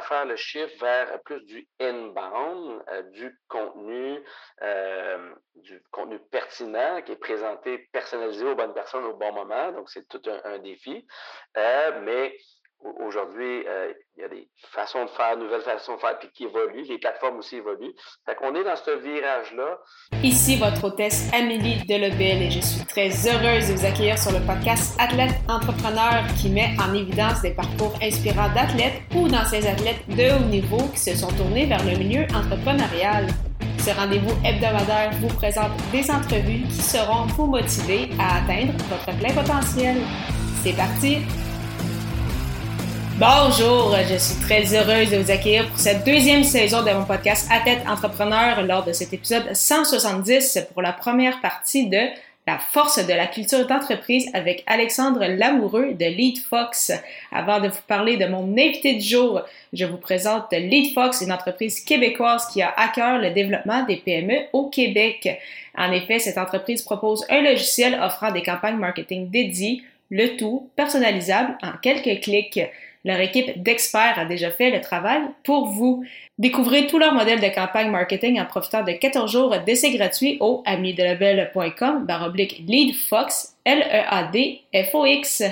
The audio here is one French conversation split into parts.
faire le shift vers plus du inbound, du contenu, du contenu pertinent qui est présenté, personnalisé aux bonnes personnes au bon moment. Donc, c'est tout un, défi. mais Aujourd'hui, euh, il y a des façons de faire, nouvelles façons de faire, puis qui évoluent. Les plateformes aussi évoluent. Fait qu'on est dans ce virage-là. Ici votre hôtesse Amélie Delebel et je suis très heureuse de vous accueillir sur le podcast Athlète Entrepreneur qui met en évidence des parcours inspirants d'athlètes ou d'anciens athlètes de haut niveau qui se sont tournés vers le milieu entrepreneurial. Ce rendez-vous hebdomadaire vous présente des entrevues qui seront vous motiver à atteindre votre plein potentiel. C'est parti! Bonjour, je suis très heureuse de vous accueillir pour cette deuxième saison de mon podcast À tête entrepreneur lors de cet épisode 170 pour la première partie de la force de la culture d'entreprise avec Alexandre Lamoureux de Lead Fox. Avant de vous parler de mon invité du jour, je vous présente Lead Fox, une entreprise québécoise qui a à cœur le développement des PME au Québec. En effet, cette entreprise propose un logiciel offrant des campagnes marketing dédiées, le tout personnalisable en quelques clics. Leur équipe d'experts a déjà fait le travail pour vous. Découvrez tout leur modèle de campagne marketing en profitant de 14 jours d'essai gratuit au amidelabel.com baroblique leadfox, L-E-A-D-F-O-X.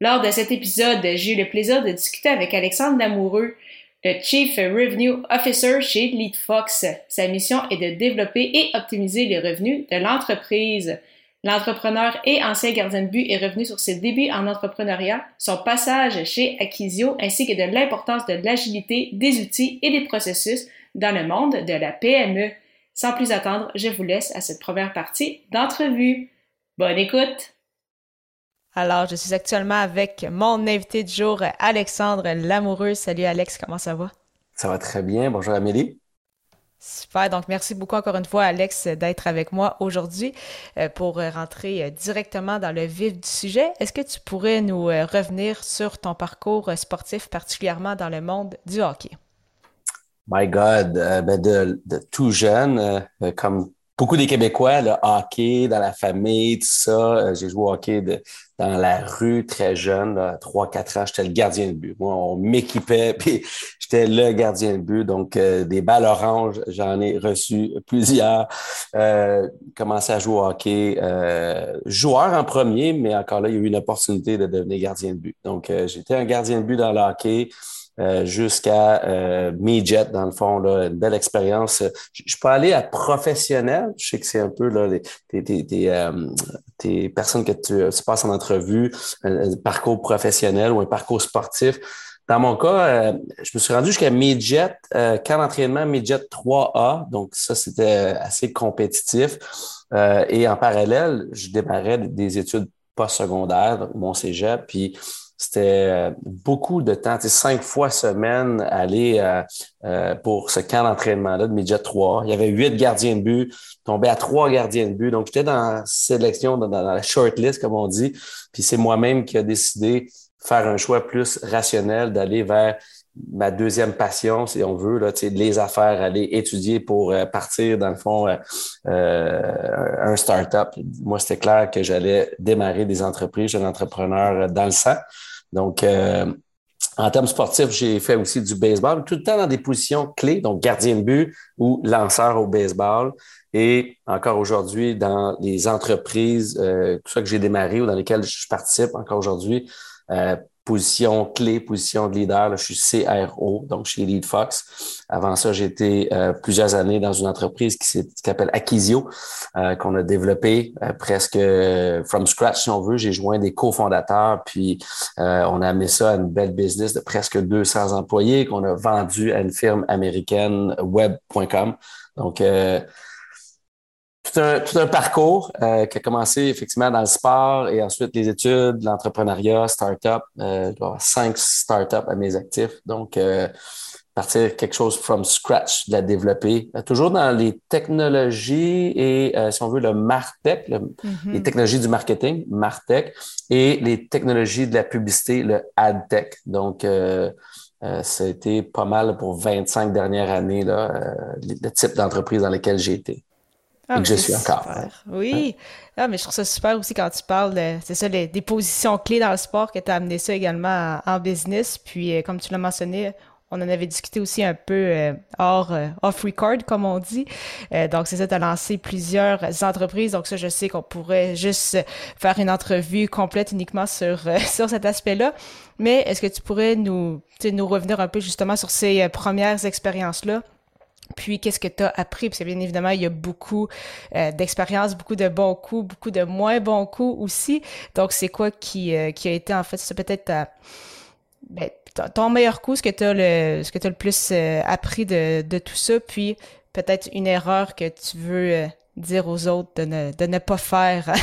Lors de cet épisode, j'ai eu le plaisir de discuter avec Alexandre Lamoureux, le Chief Revenue Officer chez LeadFox. Sa mission est de développer et optimiser les revenus de l'entreprise. L'entrepreneur et ancien gardien de but est revenu sur ses débuts en entrepreneuriat, son passage chez Acquisio ainsi que de l'importance de l'agilité des outils et des processus dans le monde de la PME. Sans plus attendre, je vous laisse à cette première partie d'entrevue. Bonne écoute! Alors, je suis actuellement avec mon invité du jour, Alexandre Lamoureux. Salut Alex, comment ça va? Ça va très bien. Bonjour Amélie. Super. Donc, merci beaucoup encore une fois, Alex, d'être avec moi aujourd'hui euh, pour rentrer euh, directement dans le vif du sujet. Est-ce que tu pourrais nous euh, revenir sur ton parcours sportif, particulièrement dans le monde du hockey? My God, ben de, tout jeune, comme beaucoup des Québécois, le hockey dans la famille, tout ça. Euh, j'ai joué au hockey dans la rue très jeune, 3-4 ans, j'étais le gardien de but. Moi, on m'équipait, puis j'étais le gardien de but. Donc, euh, des balles oranges, j'en ai reçu plusieurs. Euh, commencé à jouer au hockey. Euh, joueur en premier, mais encore là, il y a eu une opportunité de devenir gardien de but. Donc, j'étais un gardien de but dans le hockey. Euh, jusqu'à euh, dans le fond, là, une belle expérience. Je, peux aller à professionnel. Je sais que c'est un peu là, tes, tes, tes, euh, personnes que tu, passes en entrevue, un, parcours professionnel ou un parcours sportif. Dans mon cas, euh, je me suis rendu jusqu'à midget, camp d'entraînement midget 3A. Donc, ça, c'était assez compétitif. et en parallèle, je démarrais des études postsecondaires, donc mon cégep, puis c'était euh, beaucoup de temps, cinq fois semaine aller euh, euh, pour ce camp d'entraînement-là de Midget 3. Il y avait huit gardiens de but, tombé à trois gardiens de but. Donc, j'étais dans la sélection, dans, la shortlist, comme on dit. Puis c'est moi-même qui a décidé de faire un choix plus rationnel, d'aller vers ma deuxième passion, si on veut, là, les affaires, aller étudier pour partir, dans le fond, euh, un start-up. Moi, c'était clair que j'allais démarrer des entreprises, un entrepreneur dans le sang. Donc, euh, en termes sportifs, j'ai fait aussi du baseball, tout le temps dans des positions clés, donc gardien de but ou lanceur au baseball. Et encore aujourd'hui, dans les entreprises, euh, tout ça que j'ai démarré ou dans lesquelles je participe encore aujourd'hui, euh, position clé, position de leader. je suis CRO, donc chez Lead Fox. Avant ça, j'ai été euh, plusieurs années dans une entreprise qui s'appelle Acquisio, euh, qu'on a développé euh, presque from scratch, si on veut. J'ai joint des cofondateurs, puis on a amené ça à une belle business de presque 200 employés qu'on a vendu à une firme américaine web.com. Donc, tout un, tout un parcours euh, qui a commencé effectivement dans le sport et ensuite les études, l'entrepreneuriat, start-up. Euh, cinq start-up à mes actifs. Donc, euh, partir quelque chose from scratch, de la développer. Euh, toujours dans les technologies et, euh, si on veut, le MarTech, mm-hmm. les technologies du marketing, MarTech, et les technologies de la publicité, le AdTech. Donc, euh, ça a été pas mal pour 25 dernières années, là, le type d'entreprise dans lesquelles j'ai été. Ah, je suis encore. Oui. Ah, mais je trouve ça super aussi quand tu parles, c'est ça, des positions clés dans le sport que tu as amené ça également en, business. Puis, euh, comme tu l'as mentionné, on en avait discuté aussi un peu euh, hors euh, off record comme on dit. Euh, donc c'est ça, tu as lancé plusieurs entreprises. Donc ça, je sais qu'on pourrait juste faire une entrevue complète uniquement sur sur cet aspect-là. Mais est-ce que tu pourrais nous nous revenir un peu justement sur ces premières expériences là? Puis, qu'est-ce que tu as appris? Parce bien évidemment, il y a beaucoup d'expériences, beaucoup de bons coups, beaucoup de moins bons coups aussi. Donc, c'est quoi qui, qui a été, en fait, ça peut-être ben, ton meilleur coup, ce que tu as le, ce que le plus euh, appris de, tout ça, puis peut-être une erreur que tu veux euh, dire aux autres de ne pas faire.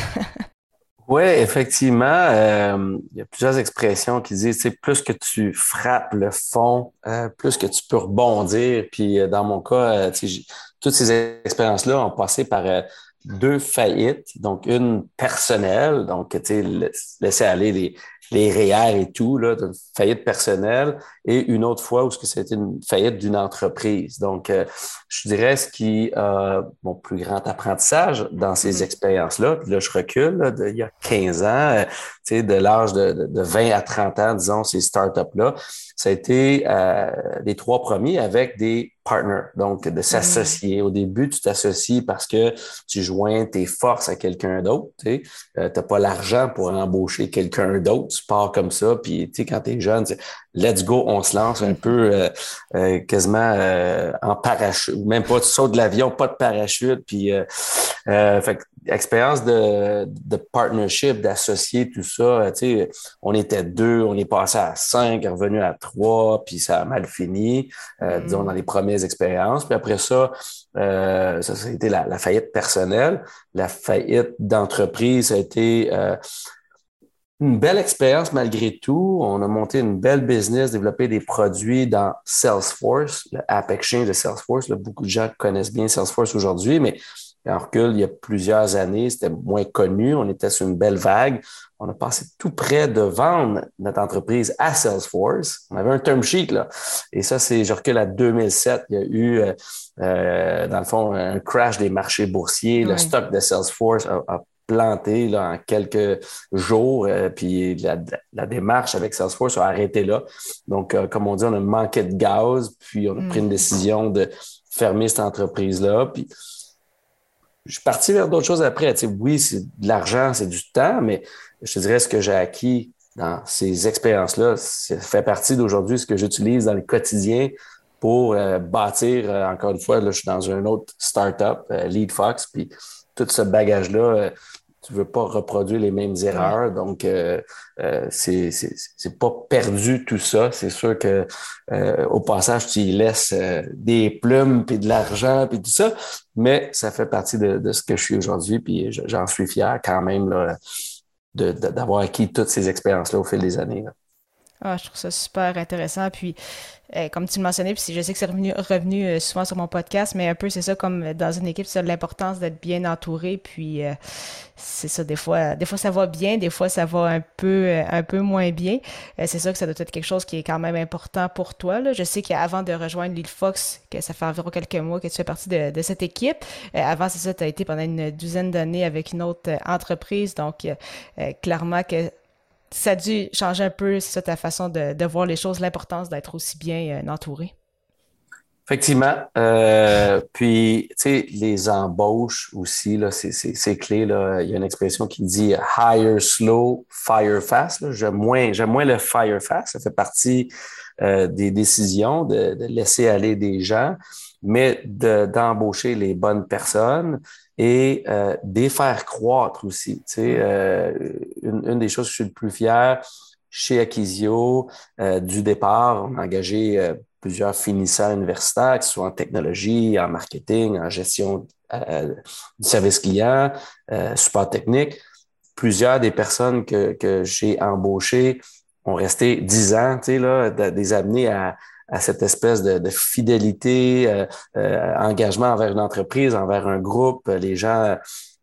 oui, effectivement, euh, il y a plusieurs expressions qui disent, c'est plus que tu frappes le fond, plus que tu peux rebondir. Puis dans mon cas, toutes ces expériences-là ont passé par deux faillites, donc une personnelle, donc laisser aller les, les REER et tout, là, d'une faillite personnelle, et une autre fois où c'était une faillite d'une entreprise. Donc, euh, je dirais ce qui a mon plus grand apprentissage dans ces mm-hmm. expériences-là, là, je recule, là, il y a 15 ans, euh, tu sais, de l'âge de, de, 20 à 30 ans, disons, ces startups-là, ça a été euh, les trois premiers avec des partners, donc de s'associer. Au début, tu t'associes parce que tu joins tes forces à quelqu'un d'autre. Tu n'as pas l'argent pour embaucher quelqu'un d'autre tu pars comme ça, puis tu sais, quand t'es jeune, let's go, on se lance un peu euh, euh, quasiment euh, en parachute, même pas, tu sautes de l'avion, pas de parachute, puis fait expérience de, de partnership, d'associer tout ça, tu sais, on était deux, on est passé à cinq, revenu à trois, puis ça a mal fini, mm. disons, dans les premières expériences, puis après ça, ça, ça a été la, la faillite personnelle, la faillite d'entreprise, ça a été une belle expérience malgré tout. On a monté une belle business, développé des produits dans Salesforce, le App Exchange de Salesforce. beaucoup de gens connaissent bien Salesforce aujourd'hui, mais en recul, il y a plusieurs années, c'était moins connu. On était sur une belle vague. On a passé tout près de vendre notre entreprise à Salesforce. On avait un term sheet, là. Et ça, c'est, je recule à 2007. Il y a eu, euh, euh, dans le fond, un crash des marchés boursiers. Le stock de Salesforce a planté là, en quelques jours, euh, puis la, démarche avec Salesforce a arrêté là. Donc, euh, comme on dit, on a manqué de gaz, puis on a pris une mm. décision de fermer cette entreprise-là. Puis, je suis parti vers d'autres choses après. Tu sais, oui, c'est de l'argent, c'est du temps, mais je te dirais ce que j'ai acquis dans ces expériences-là, ça fait partie d'aujourd'hui ce que j'utilise dans le quotidien pour euh, bâtir, encore une fois, là, je suis dans un autre startup, Lead Fox, puis tout ce bagage-là, tu veux pas reproduire les mêmes erreurs. Donc, euh, euh, c'est c'est pas perdu tout ça. C'est sûr que euh, au passage, tu y laisses euh, des plumes puis de l'argent puis tout ça, mais ça fait partie de, de ce que je suis aujourd'hui. Puis j'en suis fier quand même d'avoir acquis toutes ces expériences-là au fil des années. Ah, je trouve ça super intéressant. Puis euh, comme tu le mentionnais, puis je sais que c'est revenu, revenu euh, souvent sur mon podcast, mais un peu c'est ça comme dans une équipe, c'est l'importance d'être bien entouré. Puis euh, c'est ça, des fois, des fois ça va bien, des fois ça va un peu, un peu moins bien. c'est ça que ça doit être quelque chose qui est quand même important pour toi. Là. Je sais qu'avant de rejoindre l'île Fox, que ça fait environ quelques mois que tu fais partie de, de cette équipe. avant, c'est ça, tu as été pendant une douzaine d'années avec une autre entreprise. Donc, clairement que ça a dû changer un peu ça, ta façon de, voir les choses, l'importance d'être aussi bien euh, entouré. Effectivement. Euh, puis, tu sais, les embauches aussi, là, c'est clé. Là. Il y a une expression qui dit hire slow, fire fast. J'aime moins, moins le fire fast. Ça fait partie euh, des décisions de, laisser aller des gens, mais d'embaucher les bonnes personnes et euh, des faire croître aussi. Tu sais, euh, une, une, des choses que je suis le plus fier chez Acquisio, euh, du départ, on a engagé euh, plusieurs finissants universitaires, que ce soit en technologie, en marketing, en gestion euh, du service client, support technique. Plusieurs des personnes que, que j'ai embauchées ont resté dix ans, tu sais, là, des amenés à à cette espèce de, fidélité, euh, euh, engagement envers une entreprise, envers un groupe. Les gens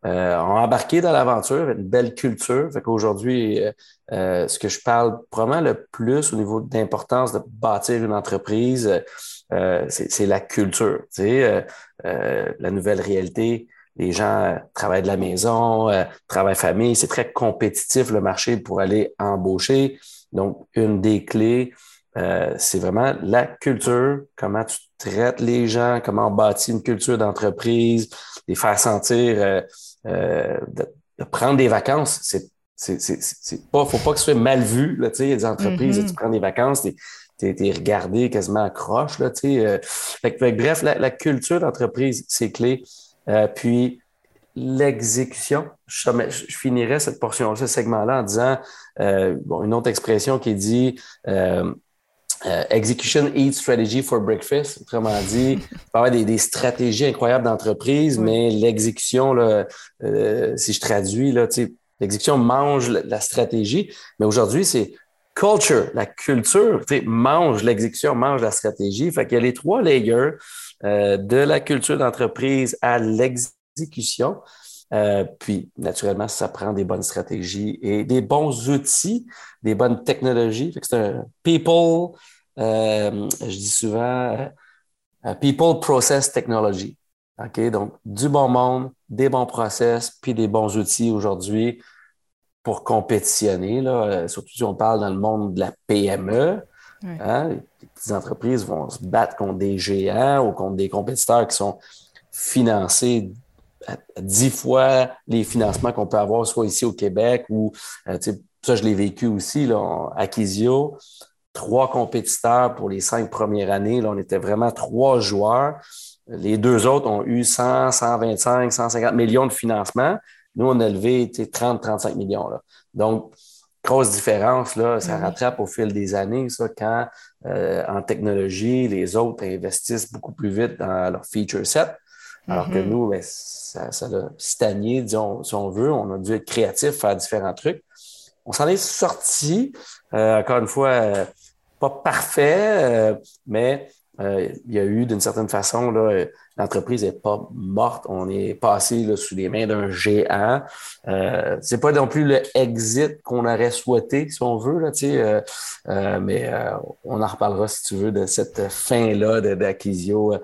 euh, ont embarqué dans l'aventure, une belle culture. Fait qu'aujourd'hui, ce que je parle probablement le plus au niveau d'importance de bâtir une entreprise, c'est la culture. Tu la nouvelle réalité, les gens travaillent de la maison, travaillent famille. C'est très compétitif le marché pour aller embaucher. Donc, une des clés, euh, c'est vraiment la culture, comment tu traites les gens, comment on bâtit une culture d'entreprise, les faire sentir, euh, euh, de, prendre des vacances. C'est, c'est, c'est, pas, faut pas que ce soit mal vu. Là, il y a des entreprises, mm-hmm. tu prends des vacances, tu es, regardé quasiment à croche. Là, fait, fait, bref, la, la culture d'entreprise, c'est clé. puis l'exécution. Je, je, finirais cette portion, ce segment-là en disant bon, une autre expression qui dit euh, execution Eat Strategy for Breakfast, autrement dit, avoir des, des stratégies incroyables d'entreprise, mais l'exécution, euh, si je traduis, là, l'exécution mange la, stratégie. Mais aujourd'hui, c'est culture, la culture, mange l'exécution, mange la stratégie. Fait qu'il y a les trois layers euh, de la culture d'entreprise à l'exécution. Euh, puis, naturellement, ça prend des bonnes stratégies et des bons outils, des bonnes technologies. C'est un people, euh, je dis souvent, euh, people, process, technology. OK? Donc, du bon monde, des bons process, puis des bons outils aujourd'hui pour compétitionner. Là. Surtout si on parle dans le monde de la PME. Hein? Les petites entreprises vont se battre contre des géants ou contre des compétiteurs qui sont financés dix fois les financements qu'on peut avoir, soit ici au Québec ou, euh, ça, je l'ai vécu aussi, là, à Kizio. Trois compétiteurs pour les cinq premières années. Là, on était vraiment trois joueurs. Les deux autres ont eu 100, 125, 150 millions de financement. Nous, on a levé 30, 35 millions. Là. Donc, grosse différence, là, ça rattrape au fil des années, ça, quand euh, en technologie, les autres investissent beaucoup plus vite dans leur feature set. Alors que mm-hmm. nous, ben, ça, ça a stagné, disons, si on veut. On a dû être créatif, faire différents trucs. On s'en est sorti, euh, encore une fois, pas parfait, euh, mais il y a eu d'une certaine façon là, l'entreprise n'est pas morte. On est passé sous les mains d'un géant. Euh, c'est pas non plus le exit qu'on aurait souhaité, si on veut, là, euh, euh, mais euh, on en reparlera, si tu veux, de cette fin-là d'Acquisio.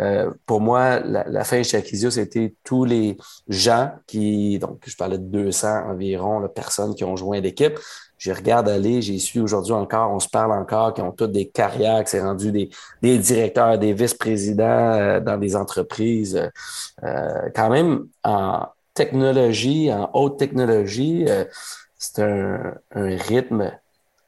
Euh, pour moi, la, la fin chez Acquisio, c'était tous les gens qui, donc je parlais de 200 environ, là, personnes qui ont joint l'équipe, je regarde aller, j'y suis aujourd'hui encore, on se parle encore, qui ont toutes des carrières, qui s'est rendu des, des directeurs, des vice-présidents euh, dans des entreprises. Euh, euh, quand même, en technologie, en haute technologie, c'est un, un, rythme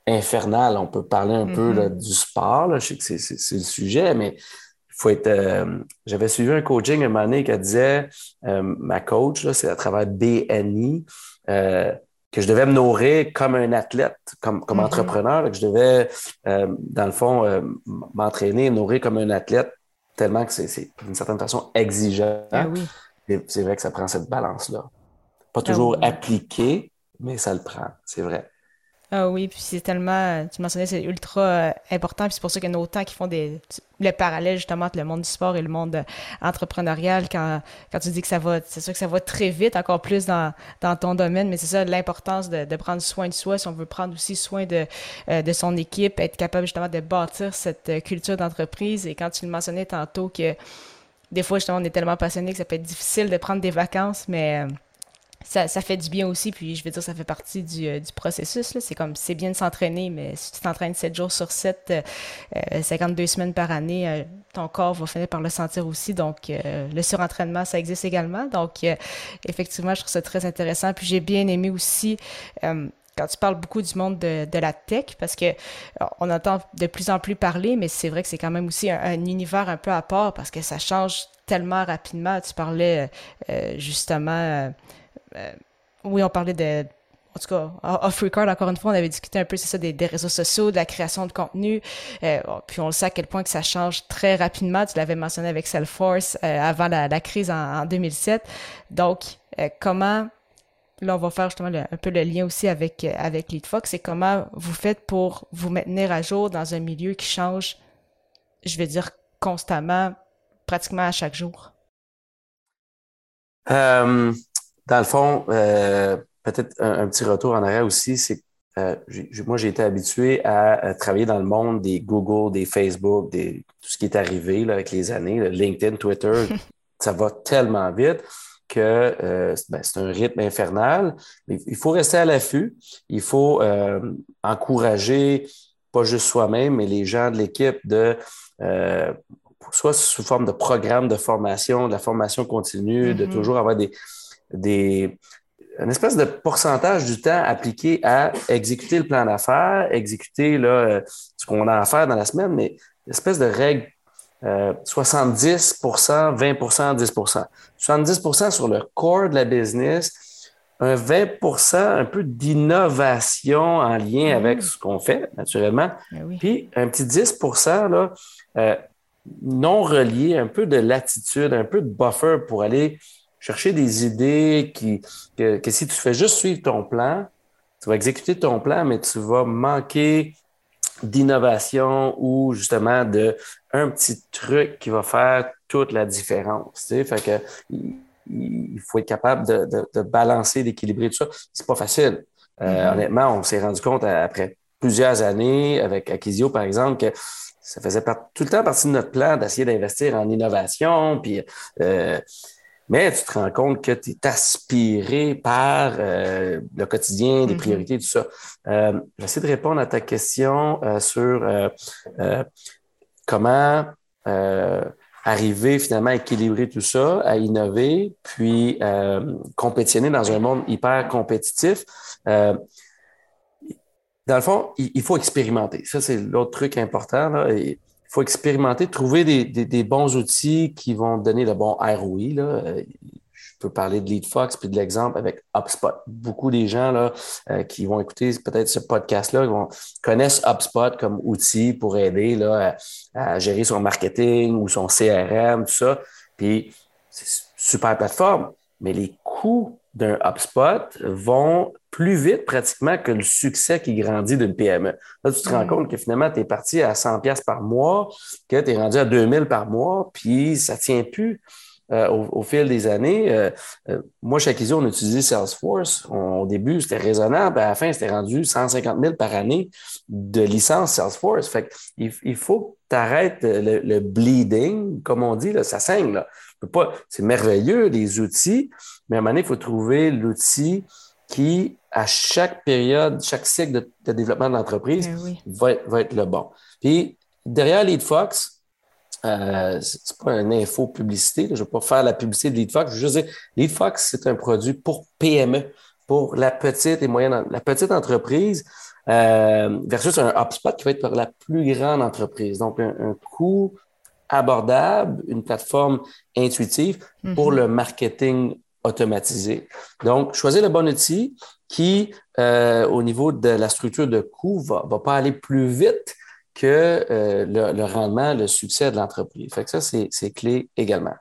infernal. On peut parler un peu là, mm-hmm. du sport, là. je sais que c'est le sujet, mais il faut être. J'avais suivi un coaching un moment donné qui disait, ma coach, c'est à travers BNI, que je devais me nourrir comme un athlète, comme, comme mm-hmm. entrepreneur, que je devais, euh, dans le fond, euh, m'entraîner, nourrir comme un athlète, tellement que c'est d'une certaine façon exigeant. Ah c'est vrai que ça prend cette balance-là. Pas ah toujours appliqué, mais ça le prend, c'est vrai. Ah oui, puis c'est tellement, tu mentionnais, c'est ultra euh, important, puis c'est pour ça qu'il y en a autant qui font des, le parallèle justement entre le monde du sport et le monde euh, entrepreneurial quand, quand tu dis que ça va, c'est sûr que ça va très vite, encore plus dans, dans ton domaine, mais c'est ça l'importance de, de, prendre soin de soi, si on veut prendre aussi soin de, euh, de son équipe, être capable justement de bâtir cette culture d'entreprise. Et quand tu le mentionnais tantôt que des fois justement on est tellement passionné que ça peut être difficile de prendre des vacances, mais ça, ça, fait du bien aussi, puis je veux dire, ça fait partie du, euh, du processus. C'est comme, c'est bien de s'entraîner, mais si tu t'entraînes 7 jours sur 7, euh, 52 euh, semaines par année, euh, ton corps va finir par le sentir aussi. Donc, le surentraînement, ça existe également. Donc, effectivement, je trouve ça très intéressant. Puis j'ai bien aimé aussi quand tu parles beaucoup du monde de, de, la tech, parce que on entend de plus en plus parler, mais c'est vrai que c'est quand même aussi un, un, univers un peu à part parce que ça change tellement rapidement. Tu parlais justement euh, oui, on parlait de en tout cas, off record, encore une fois, on avait discuté un peu, c'est ça, des, réseaux sociaux, de la création de contenu. Euh, puis on le sait à quel point que ça change très rapidement. Tu l'avais mentionné avec Salesforce euh, avant la, crise en, 2007. Donc, comment, là, on va faire justement un peu le lien aussi avec, avec LeadFox, c'est comment vous faites pour vous maintenir à jour dans un milieu qui change, je vais dire, constamment, pratiquement à chaque jour? Dans le fond, euh, peut-être un, petit retour en arrière aussi, c'est euh, moi, j'ai été habitué à, travailler dans le monde des Google, des Facebook, des, tout ce qui est arrivé là, avec les années, LinkedIn, Twitter, ça va tellement vite que euh, ben, c'est un rythme infernal. Mais il faut rester à l'affût. Il faut euh, encourager pas juste soi-même, mais les gens de l'équipe de euh, soit sous forme de programme de formation, de la formation continue, de mm-hmm. toujours avoir des, des, une espèce de pourcentage du temps appliqué à exécuter le plan d'affaires, exécuter là, euh, ce qu'on a à faire dans la semaine, mais une espèce de règle 70% 20% 10% 70% sur le core de la business, un 20% un peu d'innovation en lien avec ce qu'on fait, naturellement, ben puis un petit 10 là, euh, non relié, un peu de latitude, un peu de buffer pour aller chercher des idées qui, que, que, si tu fais juste suivre ton plan, tu vas exécuter ton plan, mais tu vas manquer d'innovation ou justement de un petit truc qui va faire toute la différence. Tu sais? Fait que il faut être capable de, de, de balancer, d'équilibrer tout ça. C'est pas facile. Euh, mm-hmm. Honnêtement, on s'est rendu compte après plusieurs années avec Akizio, par exemple, que ça faisait tout le temps partie de notre plan d'essayer d'investir en innovation. Puis, euh, mais tu te rends compte que tu es aspiré par euh, le quotidien, les mm-hmm. priorités, tout ça. Euh, J'essaie de répondre à ta question euh, sur comment arriver finalement à équilibrer tout ça, à innover, puis compétitionner dans un monde hyper compétitif dans le fond, il, faut expérimenter. Ça, c'est l'autre truc important. Là. Faut expérimenter, trouver des, des, bons outils qui vont donner le bon ROI. Là. Je peux parler de LeadFox puis de l'exemple avec HubSpot. Beaucoup des gens là, euh, qui vont écouter peut-être ce podcast-là connaissent HubSpot comme outil pour aider là, à, gérer son marketing ou son CRM, tout ça. Puis, c'est super plateforme, mais les coûts d'un HubSpot vont plus vite pratiquement que le succès qui grandit d'une PME. Là, tu te rends compte que finalement, tu es parti à 100 pièces par mois, que tu es rendu à 2000 par mois, puis ça tient plus. Euh, au, fil des années. Euh, euh, moi, chez Akizio, on utilisait Salesforce. au début, c'était raisonnable. À la fin, c'était rendu 150 000 par année de licence Salesforce. Fait il, il faut que tu arrêtes le, bleeding, comme on dit, là, ça saigne. Là. Pas, c'est merveilleux, les outils, mais à un moment donné, il faut trouver l'outil qui, à chaque période, chaque cycle de, développement de l'entreprise, eh va, va, être le bon. Puis, derrière LeadFox, euh, c'est pas une info publicité, je ne vais pas faire la publicité de LeadFox, je veux juste dire, LeadFox, c'est un produit pour PME, pour la petite et moyenne, la petite entreprise, euh, versus un HubSpot qui va être pour la plus grande entreprise. Donc, un, coût abordable, une plateforme intuitive pour mm-hmm. le marketing automatisé. Donc, choisir le bon outil qui, euh, au niveau de la structure de coût, va, va pas aller plus vite que euh, le, rendement, le succès de l'entreprise. Fait que ça, c'est clé également.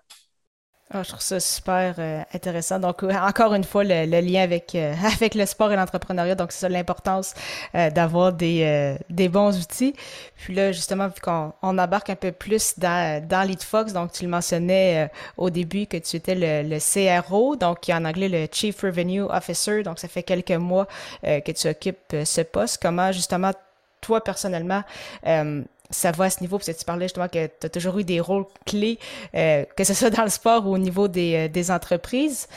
Ah, je trouve ça super euh, intéressant. Donc, euh, encore une fois, le, lien avec, avec le sport et l'entrepreneuriat. Donc, c'est ça l'importance d'avoir des, des bons outils. Puis là, justement, vu qu'on on embarque un peu plus dans, dans LeadFox, donc tu le mentionnais au début que tu étais le, le, CRO, donc en anglais le Chief Revenue Officer. Donc, ça fait quelques mois que tu occupes ce poste. Comment, justement, toi, personnellement, euh, ça va à ce niveau, parce que tu parlais justement que tu as toujours eu des rôles clés, euh, que ce soit dans le sport ou au niveau des, euh, des entreprises.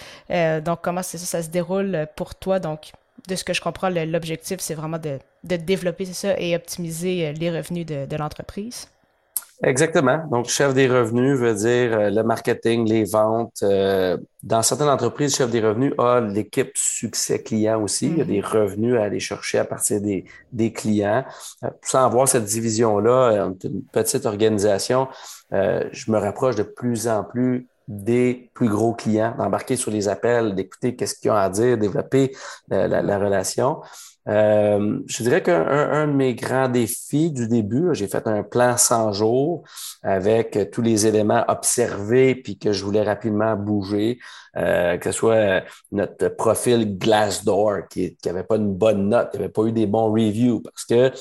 donc, comment ça, ça se déroule pour toi? Donc, de ce que je comprends, l'objectif, c'est vraiment de, de développer ça et optimiser les revenus de, de l'entreprise. Exactement. Donc, chef des revenus veut dire euh, le marketing, les ventes. Euh, dans certaines entreprises, chef des revenus a l'équipe succès client aussi. Il y a des mm-hmm. revenus à aller chercher à partir des, des clients. Euh, sans avoir cette division-là, une petite organisation, je me rapproche de plus en plus des plus gros clients, d'embarquer sur les appels, d'écouter qu'est-ce qu'ils ont à dire, développer la, la relation. Euh, je dirais qu'un un de mes grands défis du début, j'ai fait un plan 100 jours avec tous les éléments observés puis que je voulais rapidement bouger, euh, que ce soit notre profil Glassdoor qui n'avait pas une bonne note, qui n'avait pas eu des bons reviews parce que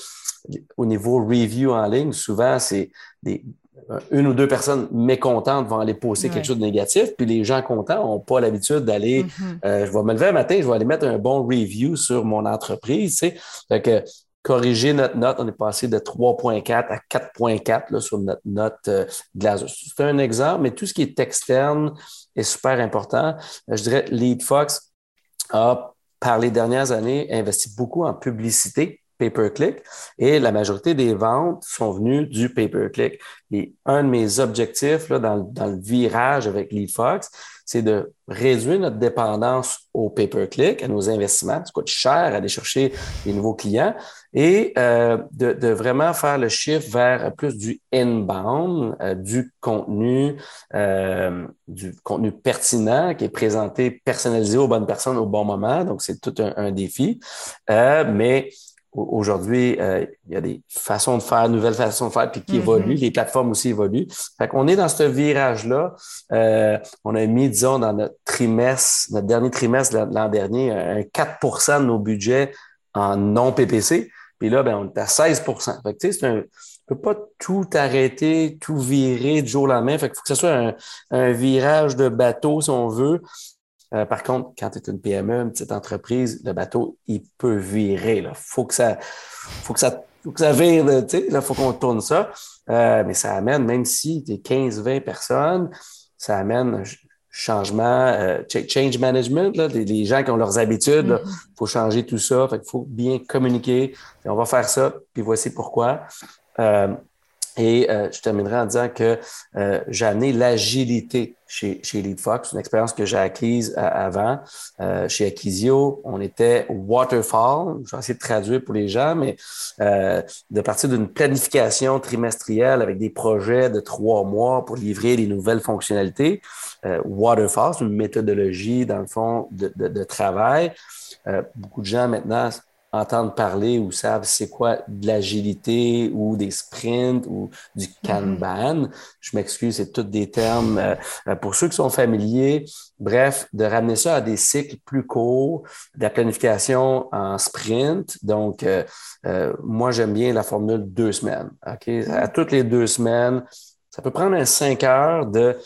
au niveau review en ligne, souvent c'est des, euh, une ou deux personnes mécontentes vont aller poster quelque chose de négatif, puis les gens contents n'ont pas l'habitude d'aller, mm-hmm. euh, je vais me lever un matin, je vais aller mettre un bon review sur mon entreprise, tu sais. Fait que corriger notre note, on est passé de 3.4 à 4.4 sur notre note euh, C'est un exemple, mais tout ce qui est externe est super important. Euh, je dirais LeadFox a, par les dernières années, investi beaucoup en publicité pay-per-click et la majorité des ventes sont venues du pay-per-click. Et un de mes objectifs là, dans, dans le virage avec LeadFox, c'est de réduire notre dépendance au pay-per-click, à nos investissements. Ça coûte cher aller chercher des nouveaux clients et euh, de, vraiment faire le shift vers plus du inbound, euh, du contenu, euh, du contenu pertinent qui est présenté, personnalisé aux bonnes personnes au bon moment. Donc, c'est tout un, un défi. Mais Aujourd'hui, euh, il y a des façons de faire, nouvelles façons de faire, puis qui mm-hmm. évoluent. Les plateformes aussi évoluent. Fait qu'on est dans ce virage-là. Euh, on a mis, disons, dans notre trimestre, notre dernier trimestre l'an dernier, un 4% de nos budgets en non-PPC. Puis là, ben, on est à 16 Fait que, tu sais, c'est un, on peut pas tout arrêter, tout virer du jour au lendemain. Fait qu'il faut que ce soit un, un virage de bateau, si on veut. Euh, par contre, quand tu es une PME, une petite entreprise, le bateau, il peut virer. Il faut que ça, faut que ça, faut que ça vire. Il faut qu'on tourne ça. Euh, mais ça amène, même si tu es 15-20 personnes, ça amène changement, euh, change management, là, les, gens qui ont leurs habitudes, il mm-hmm. faut changer tout ça. Fait qu'il faut bien communiquer. on va faire ça, puis voici pourquoi. Et je terminerai en disant que j'ai amené l'agilité chez, chez LeadFox, une expérience que j'ai acquise euh, avant. Euh, chez Acquisio, on était waterfall, je vais essayer de traduire pour les gens, mais de partir d'une planification trimestrielle avec des projets de trois mois pour livrer les nouvelles fonctionnalités. waterfall, c'est une méthodologie, dans le fond, de travail. beaucoup de gens maintenant entendre parler ou savent c'est quoi de l'agilité ou des sprints ou du mm-hmm. Kanban. Je m'excuse, c'est tous des termes euh, euh, pour ceux qui sont familiers. Bref, de ramener ça à des cycles plus courts, de la planification en sprint. Donc, euh, moi, j'aime bien la formule deux semaines. OK? Mm-hmm. À toutes les deux semaines, ça peut prendre un cinq heures de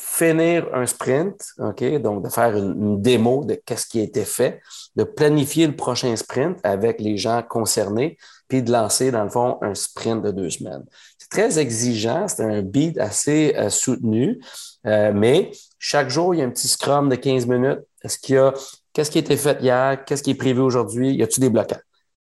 finir un sprint, OK? Donc, de faire une, démo de qu'est-ce qui a été fait, de planifier le prochain sprint avec les gens concernés, puis de lancer, dans le fond, un sprint de deux semaines. C'est très exigeant, c'est un beat assez euh, soutenu, euh, mais chaque jour, il y a un petit scrum de 15 minutes. Est-ce qu'il y a, qu'est-ce qui a été fait hier? Qu'est-ce qui est prévu aujourd'hui? Y a-t-il des blocages?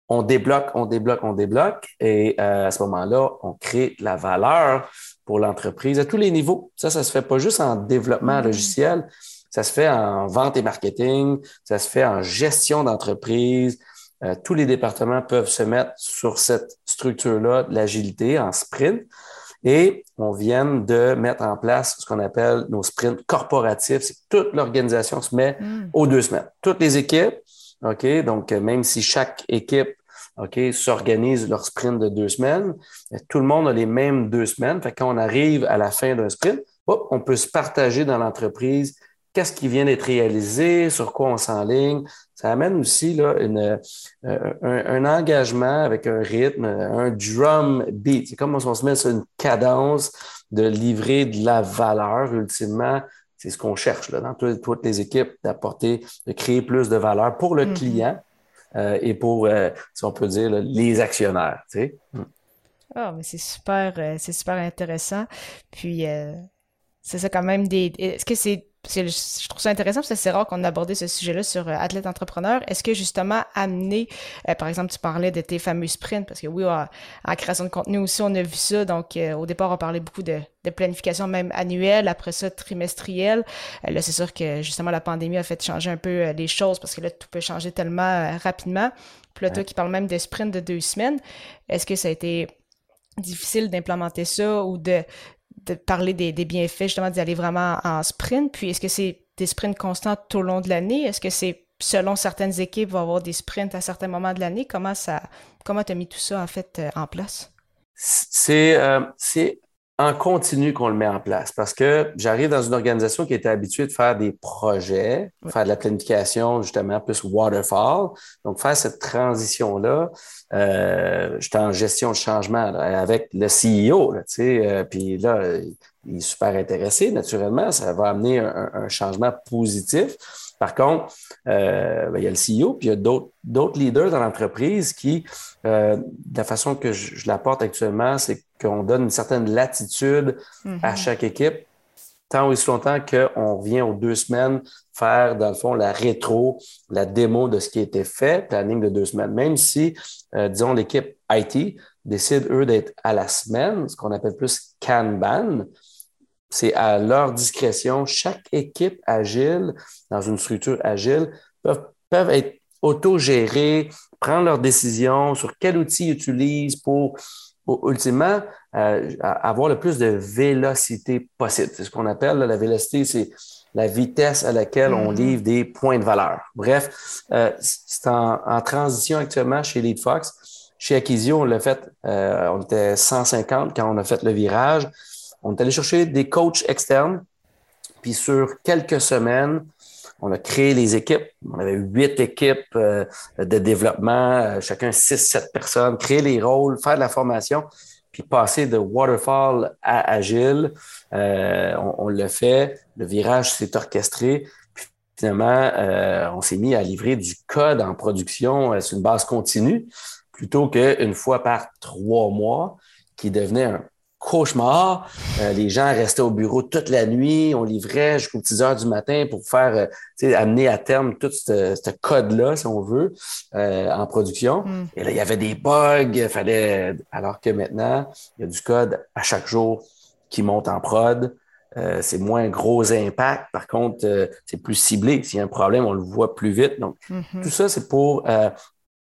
On débloque, on débloque, on débloque, et euh, à ce moment-là, on crée la valeur pour l'entreprise à tous les niveaux. Ça, ça se fait pas juste en développement mm. logiciel, ça se fait en vente et marketing, ça se fait en gestion d'entreprise. Euh, tous les départements peuvent se mettre sur cette structure-là de l'agilité en sprint. Et on vient de mettre en place ce qu'on appelle nos sprints corporatifs. C'est toute l'organisation se met mm. aux deux semaines. Toutes les équipes, OK? Donc, même si chaque équipe OK, s'organisent leur sprint de deux semaines. Tout le monde a les mêmes deux semaines. Fait quand on arrive à la fin d'un sprint, on peut se partager dans l'entreprise qu'est-ce qui vient d'être réalisé, sur quoi on s'enligne. Ça amène aussi là, une, euh, un, engagement avec un rythme, un drum beat. C'est comme si on se met sur une cadence de livrer de la valeur ultimement. C'est ce qu'on cherche là, dans toutes, les équipes, d'apporter, de créer plus de valeur pour le mm-hmm. client euh, et pour, euh, si on peut dire, les actionnaires. Tu sais. Mm. Ah, mais c'est super, euh, c'est super intéressant. Puis, c'est ça quand même des. Est-ce que c'est je trouve ça intéressant parce que c'est rare qu'on ait abordé ce sujet-là sur euh, athlète entrepreneur. Est-ce que justement amener, euh, par exemple, tu parlais de tes fameux sprints parce que oui, en, création de contenu aussi, on a vu ça. Donc, euh, au départ, on parlait beaucoup de, de, planification même annuelle, après ça trimestrielle. là, c'est sûr que justement la pandémie a fait changer un peu les choses parce que là, tout peut changer tellement rapidement. Puis là, toi qui parles même de sprint de deux semaines, est-ce que ça a été difficile d'implémenter ça ou de de parler des, bienfaits, justement, d'y aller vraiment en sprint. Puis, est-ce que c'est des sprints constants tout au long de l'année? Est-ce que c'est selon certaines équipes, va avoir des sprints à certains moments de l'année? Comment ça, comment tu as mis tout ça, en fait, euh, en place? C'est, euh, c'est en continu qu'on le met en place parce que j'arrive dans une organisation qui était habituée de faire des projets, faire de la planification justement plus waterfall. Donc faire cette transition là, euh, j'étais en gestion de changement avec le CEO, tu sais, euh, puis là il est super intéressé naturellement, ça va amener un changement positif. Par contre, euh, ben, il y a le CEO, puis il y a d'autres leaders dans l'entreprise qui, euh, de la façon que je, l'apporte actuellement, c'est qu'on donne une certaine latitude à mm-hmm. chaque équipe tant aussi longtemps qu'on revient aux deux semaines faire, dans le fond, la rétro, la démo de ce qui a été fait, planning de deux semaines. Même si, euh, disons, l'équipe IT décide, eux, d'être à la semaine, ce qu'on appelle plus Kanban, c'est à leur discrétion. Chaque équipe agile, dans une structure agile, peuvent, peuvent être autogérées, prendre leurs décisions sur quel outil ils utilisent pour, ultimement euh, avoir le plus de vélocité possible. C'est ce qu'on appelle la vélocité, c'est la vitesse à laquelle on mm-hmm. livre des points de valeur. Bref, euh, c'est en, en, transition actuellement chez LeadFox. Chez Acquisio, on l'a fait, euh, on était 150 quand on a fait le virage. On est allé chercher des coachs externes. Puis sur quelques semaines, on a créé les équipes. On avait huit équipes euh, de développement, euh, chacun six, sept personnes, créer les rôles, faire de la formation, puis passer de waterfall à agile. Euh, on, le fait. Le virage s'est orchestré. Puis finalement, on s'est mis à livrer du code en production sur une base continue plutôt qu'une fois par trois mois qui devenait un cauchemar. Euh, les gens restaient au bureau toute la nuit. On livrait jusqu'aux 10 heures du matin pour faire, euh, amener à terme tout ce, code-là, si on veut, euh, en production. Hmm. Et là, il y avait des bugs. Fallait, alors que maintenant, il y a du code à chaque jour qui monte en prod. c'est moins gros impact. Par contre, c'est plus ciblé. S'il y a un problème, on le voit plus vite. Donc, mm-hmm. tout ça, c'est pour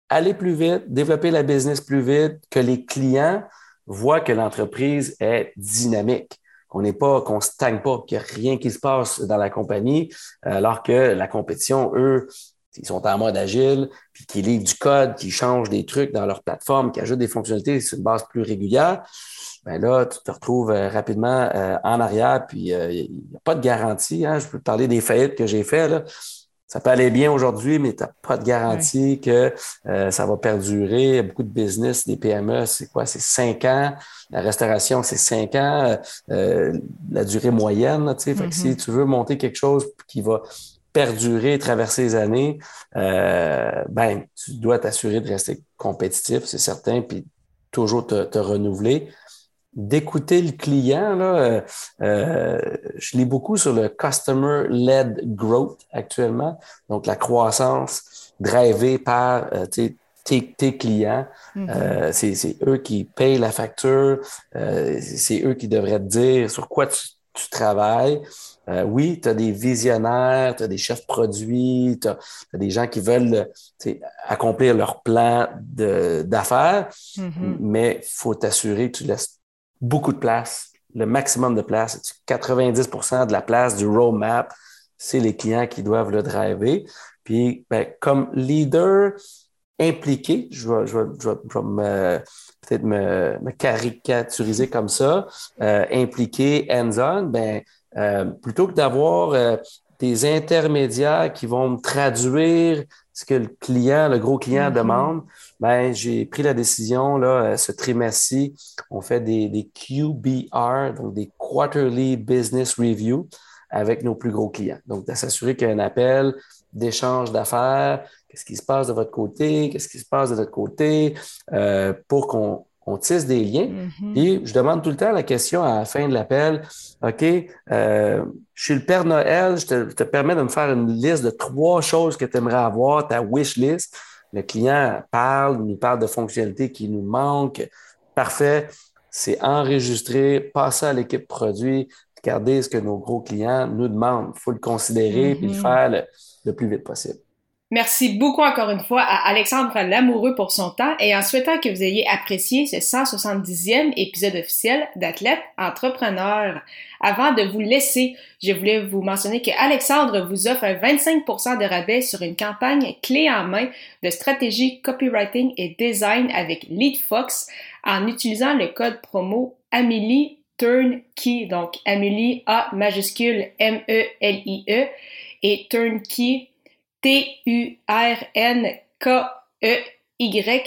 aller plus vite, développer la business plus vite, que les clients voit que l'entreprise est dynamique, qu'on n'est pas, qu'on stagne pas, qu'il n'y a rien qui se passe dans la compagnie, alors que la compétition, eux, ils sont en mode agile, puis qu'ils livrent du code, qu'ils changent des trucs dans leur plateforme, qu'ils ajoutent des fonctionnalités sur une base plus régulière, ben là, tu te retrouves euh, rapidement euh, en arrière, puis euh, il n'y a pas de garantie. Hein? Je peux te parler des faillites que j'ai faites. Ça peut aller bien aujourd'hui, mais tu n'as pas de garantie que euh, ça va perdurer. Beaucoup de business, des PME, c'est quoi? C'est cinq ans. La restauration, c'est cinq ans. Euh, la durée moyenne, tu sais. Si mm-hmm. tu veux monter quelque chose qui va perdurer, traverser les années, euh, ben, tu dois t'assurer de rester compétitif, c'est certain, puis toujours te, te renouveler d'écouter le client. Là, euh, euh, je lis beaucoup sur le Customer-Led Growth actuellement, donc la croissance drivée par euh, tes, tes, clients. Mm-hmm. c'est eux qui payent la facture, c'est eux qui devraient te dire sur quoi tu, tu travailles. oui, tu as des visionnaires, tu as des chefs produits, tu as, des gens qui veulent accomplir leur plan d'affaires, mm-hmm. mais il faut t'assurer que tu laisses beaucoup de place, le maximum de place, 90% de la place du roadmap, c'est les clients qui doivent le driver. Puis, ben, comme leader impliqué, je vais, peut-être me, me, caricaturiser comme ça, euh, impliqué hands-on, ben, euh, plutôt que d'avoir euh, des intermédiaires qui vont me traduire ce que le client, le gros client mm-hmm. demande, ben, j'ai pris la décision, là, euh, ce trimestre-ci, on fait des, des QBR, donc des Quarterly Business Review avec nos plus gros clients. Donc, de s'assurer qu'il y a un appel d'échange d'affaires, qu'est-ce qui se passe de votre côté, qu'est-ce qui se passe de notre côté, euh, pour qu'on on tisse des liens. Mm-hmm. Et je demande tout le temps la question à la fin de l'appel. OK, euh, je suis le Père Noël, je te, je te, permets de me faire une liste de trois choses que tu aimerais avoir, ta wish list. Le client parle, nous parle de fonctionnalités qui nous manquent. Parfait. C'est enregistré, passer à l'équipe produit, regarder ce que nos gros clients nous demandent. Il faut le considérer et le mm-hmm. faire le plus vite possible. Merci beaucoup encore une fois à Alexandre Lamoureux pour son temps et en souhaitant que vous ayez apprécié ce 170e épisode officiel d'Athlète Entrepreneur. Avant de vous laisser, je voulais vous mentionner que Alexandre vous offre un 25% de rabais sur une campagne clé en main de stratégie copywriting et design avec LeadFox en utilisant le code promo Amélie Turnkey, donc Amélie A majuscule M-E-L-I-E -E, et Turnkey T-U-R-N-K-E-Y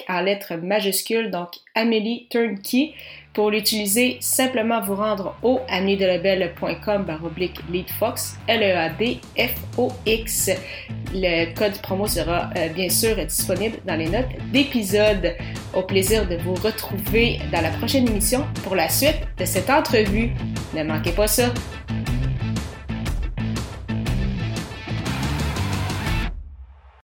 en lettres majuscules, donc Amélie Turnkey. Pour l'utiliser, simplement vous rendre au amédelabel.com baroblique leadfox, L-E-A-D-F-O-X. Le code promo sera euh, bien sûr disponible dans les notes d'épisode. Au plaisir de vous retrouver dans la prochaine émission pour la suite de cette entrevue. Ne manquez pas ça.